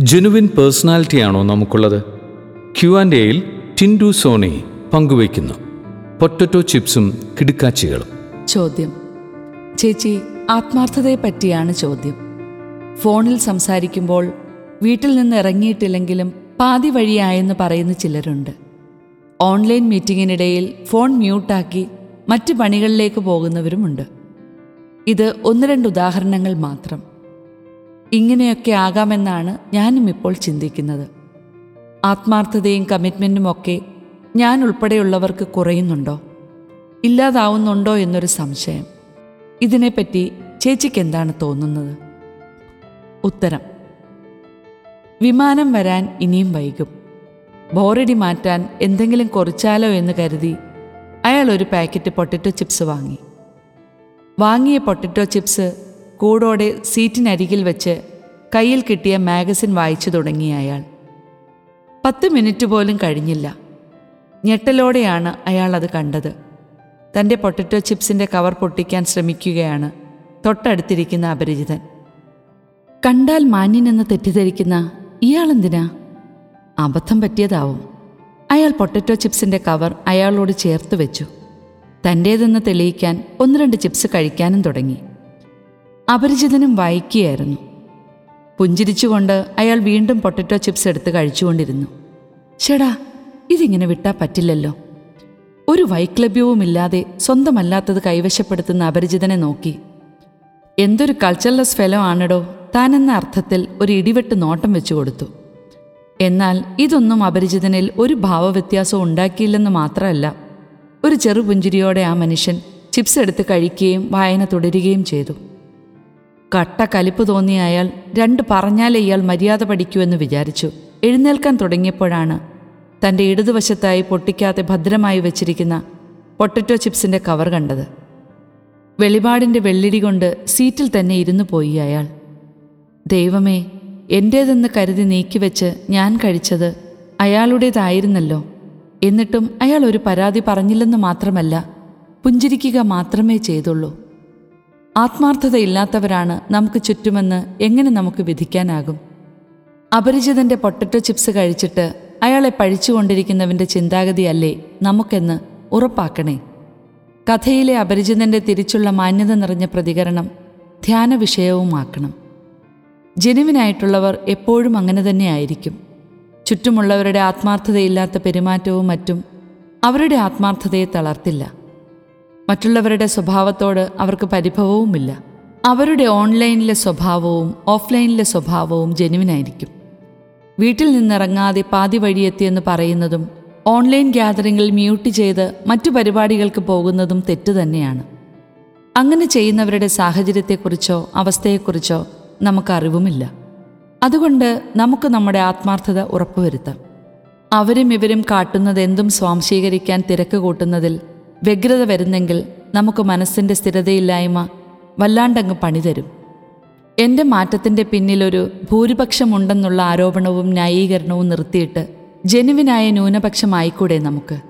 Genuine പേഴ്സണാലിറ്റിയാണോ നമുക്കുള്ളത്? Q and എയിൽ Tindu Sony പങ്കുവയ്ക്കുന്നു. പൊട്ടറ്റോ ചിപ്സും കിടുക്കാച്ചികളും. ചോദ്യം. ചേച്ചി ആത്മാർത്ഥതയെ പറ്റിയാണ് ചോദ്യം. ഫോണിൽ സംസാരിക്കുമ്പോൾ വീട്ടിൽ നിന്ന് ഇറങ്ങിയിട്ടില്ലെങ്കിലും പാതി വഴിയായെന്ന് പറയുന്ന ചിലരുണ്ട്. ഓൺലൈൻ മീറ്റിങ്ങിനിടയിൽ ഫോൺ മ്യൂട്ടാക്കി മറ്റ് പണികളിലേക്ക് പോകുന്നവരുമുണ്ട്. ഇത് ഒന്ന് രണ്ട് ഉദാഹരണങ്ങൾ മാത്രം. ഇങ്ങനെയൊക്കെ ആകാമെന്നാണ് ഞാനും ഇപ്പോൾ ചിന്തിക്കുന്നത്. ആത്മാർത്ഥതയും കമ്മിറ്റ്മെന്റും ഒക്കെ ഞാൻ ഉൾപ്പെടെയുള്ളവർക്ക് കുറയുന്നുണ്ടോ? ഇല്ലാതാവുന്നുണ്ടോ എന്നൊരു സംശയം. ഇതിനെപ്പറ്റി ചേച്ചിക്ക് എന്താണ് തോന്നുന്നത്? ഉത്തരം. വിമാനം വരാൻ ഇനിയും വൈകും. ബോറടി മാറ്റാൻ എന്തെങ്കിലും കുറച്ചാലോ എന്ന് കരുതി അയാൾ ഒരു പാക്കറ്റ് പൊട്ടറ്റോ ചിപ്സ് വാങ്ങി. വാങ്ങിയ പൊട്ടറ്റോ ചിപ്സ് കൂടോടെ സീറ്റിനരികിൽ വെച്ച് കയ്യിൽ കിട്ടിയ മാഗസിൻ വായിച്ചു തുടങ്ങിയ അയാൾ. പത്ത് മിനിറ്റ് പോലും കഴിഞ്ഞില്ല. ഞെട്ടലോടെയാണ് അയാൾ അത് കണ്ടത്. തന്റെ പൊട്ടറ്റോ ചിപ്സിന്റെ കവർ പൊട്ടിക്കാൻ ശ്രമിക്കുകയാണ് തൊട്ടടുത്തിരിക്കുന്ന അപരിചിതൻ. കണ്ടാൽ മാന്യനെന്ന് തെറ്റിദ്ധരിക്കുന്ന ഇയാളെന്തിനാ? അബദ്ധം പറ്റിയതാവും. അയാൾ പൊട്ടറ്റോ ചിപ്സിന്റെ കവർ അയാളോട് ചേർത്ത് വെച്ചു. തന്റേതെന്ന് തെളിയിക്കാൻ ഒന്ന് രണ്ട് ചിപ്സ് കഴിക്കാനും തുടങ്ങി. അപരിചിതനും വായിക്കുകയായിരുന്നു പുഞ്ചിരിച്ചുകൊണ്ട് അയാൾ വീണ്ടും പൊട്ടറ്റോ ചിപ്സ് എടുത്ത് കഴിച്ചുകൊണ്ടിരുന്നു. ചേടാ ഇതിങ്ങനെ വിട്ടാ പറ്റില്ലല്ലോ. ഒരു വൈക്ലഭ്യവുമില്ലാതെ സ്വന്തമല്ലാത്തത് കൈവശപ്പെടുത്തുന്ന അപരിചിതനെ നോക്കി. എന്തൊരു കൾച്ചർലെസ് ഫെലോ ആണെടോ താനെന്ന അർത്ഥത്തിൽ ഒരു ഇടിവെട്ട് നോട്ടം വെച്ചു കൊടുത്തു. എന്നാൽ ഇതൊന്നും അപരിചിതനിൽ ഒരു ഭാവവ്യത്യാസവും ഉണ്ടാക്കിയില്ലെന്ന് മാത്രമല്ല ഒരു ചെറുപുഞ്ചിരിയോടെ ആ മനുഷ്യൻ ചിപ്സ് എടുത്ത് കഴിക്കുകയും വായന തുടരുകയും ചെയ്തു. കട്ട കലിപ്പ് തോന്നിയ അയാൾ രണ്ട് പറഞ്ഞാലേ ഇയാൾ മര്യാദ പഠിക്കുമെന്ന് വിചാരിച്ചു. എഴുന്നേൽക്കാൻ തുടങ്ങിയപ്പോഴാണ് തന്റെ ഇടതുവശത്തായി പൊട്ടിക്കാതെ ഭദ്രമായി വെച്ചിരിക്കുന്ന പൊട്ടറ്റോ ചിപ്സിന്റെ കവർ കണ്ടത്. വെളിപാടിന്റെ വെള്ളിടി കൊണ്ട് സീറ്റിൽ തന്നെ ഇരുന്നു പോയി അയാൾ. ദൈവമേ എന്റേതെന്ന് കരുതി നീക്കിവെച്ച് ഞാൻ കഴിച്ചത് അയാളുടേതായിരുന്നല്ലോ. എന്നിട്ടും അയാൾ ഒരു പരാതി പറഞ്ഞില്ലെന്ന് മാത്രമല്ല പുഞ്ചിരിക്കുക മാത്രമേ ചെയ്തുള്ളൂ. ആത്മാർത്ഥതയില്ലാത്തവരാണ് നമുക്ക് ചുറ്റുമെന്ന് എങ്ങനെ നമുക്ക് വിധിക്കാനാകും? അപരിചിതന്റെ പൊട്ടറ്റോ ചിപ്സ് കഴിച്ചിട്ട് അയാളെ പഴിച്ചുകൊണ്ടിരിക്കുന്നവന്റെ ചിന്താഗതിയല്ലേ നമുക്കെന്ന് ഉറപ്പാക്കണേ. കഥയിലെ അപരിചിതന്റെ തിരിച്ചുള്ള മാന്യത നിറഞ്ഞ പ്രതികരണം ധ്യാന വിഷയവുമാക്കണം ജനുവിനായിട്ടുള്ളവർ എപ്പോഴും അങ്ങനെ തന്നെയായിരിക്കും ചുറ്റുമുള്ളവരുടെ ആത്മാർത്ഥതയില്ലാത്ത പെരുമാറ്റവും മറ്റും അവരുടെ ആത്മാർത്ഥതയെ തളർത്തില്ല. മറ്റുള്ളവരുടെ സ്വഭാവത്തോട് അവർക്ക് പരിഭവവുമില്ല. അവരുടെ ഓൺലൈനിലെ സ്വഭാവവും ഓഫ്ലൈനിലെ സ്വഭാവവും ജെനുവിനായിരിക്കും. വീട്ടിൽ നിന്നിറങ്ങാതെ പാതി വഴിയെത്തിയെന്ന് പറയുന്നതും ഓൺലൈൻ ഗ്യാതറിങ്ങിൽ മ്യൂട്ട് ചെയ്ത് മറ്റു പരിപാടികൾക്ക് പോകുന്നതും തെറ്റു തന്നെയാണ്. അങ്ങനെ ചെയ്യുന്നവരുടെ സാഹചര്യത്തെക്കുറിച്ചോ അവസ്ഥയെക്കുറിച്ചോ നമുക്കറിവുമില്ല അതുകൊണ്ട് നമുക്ക് നമ്മുടെ ആത്മാർത്ഥത ഉറപ്പുവരുത്താം. അവരും ഇവരും കാട്ടുന്നതെന്തും സ്വാംശീകരിക്കാൻ തിരക്ക് കൂട്ടുന്നതിൽ വ്യഗ്രത വരുന്നെങ്കിൽ നമുക്ക് മനസ്സിന്റെ സ്ഥിരതയില്ലായ്മ വല്ലാണ്ടങ്ങ് പണിതരും. എന്റെ മാറ്റത്തിന്റെ പിന്നിലൊരു ഭൂരിപക്ഷമുണ്ടെന്നുള്ള ആരോപണവും ന്യായീകരണവും നിർത്തിയിട്ട് ജനുവിനായ ന്യൂനപക്ഷമായിക്കൂടെ നമുക്ക്.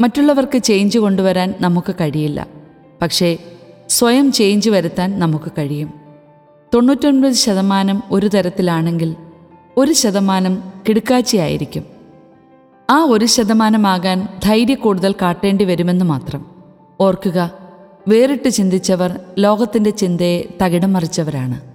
മറ്റുള്ളവർക്ക് ചേഞ്ച് കൊണ്ടുവരാൻ നമുക്ക് കഴിയില്ല. പക്ഷേ സ്വയം ചേഞ്ച് വരുത്താൻ നമുക്ക് കഴിയും. തൊണ്ണൂറ്റൊൻപത് ശതമാനം ഒരു തരത്തിലാണെങ്കിൽ ഒരു ശതമാനം കിടുക്കാച്ചിയായിരിക്കും. ആ ഒരു ശതമാനമാകാൻ ധൈര്യ കൂടുതൽ കാട്ടേണ്ടി വരുമെന്ന് മാത്രം. ഓർക്കുക വേറിട്ട് ചിന്തിച്ചവർ ലോകത്തിന്റെ ചിന്തയെ തകിടം മറിച്ചവരാണ്.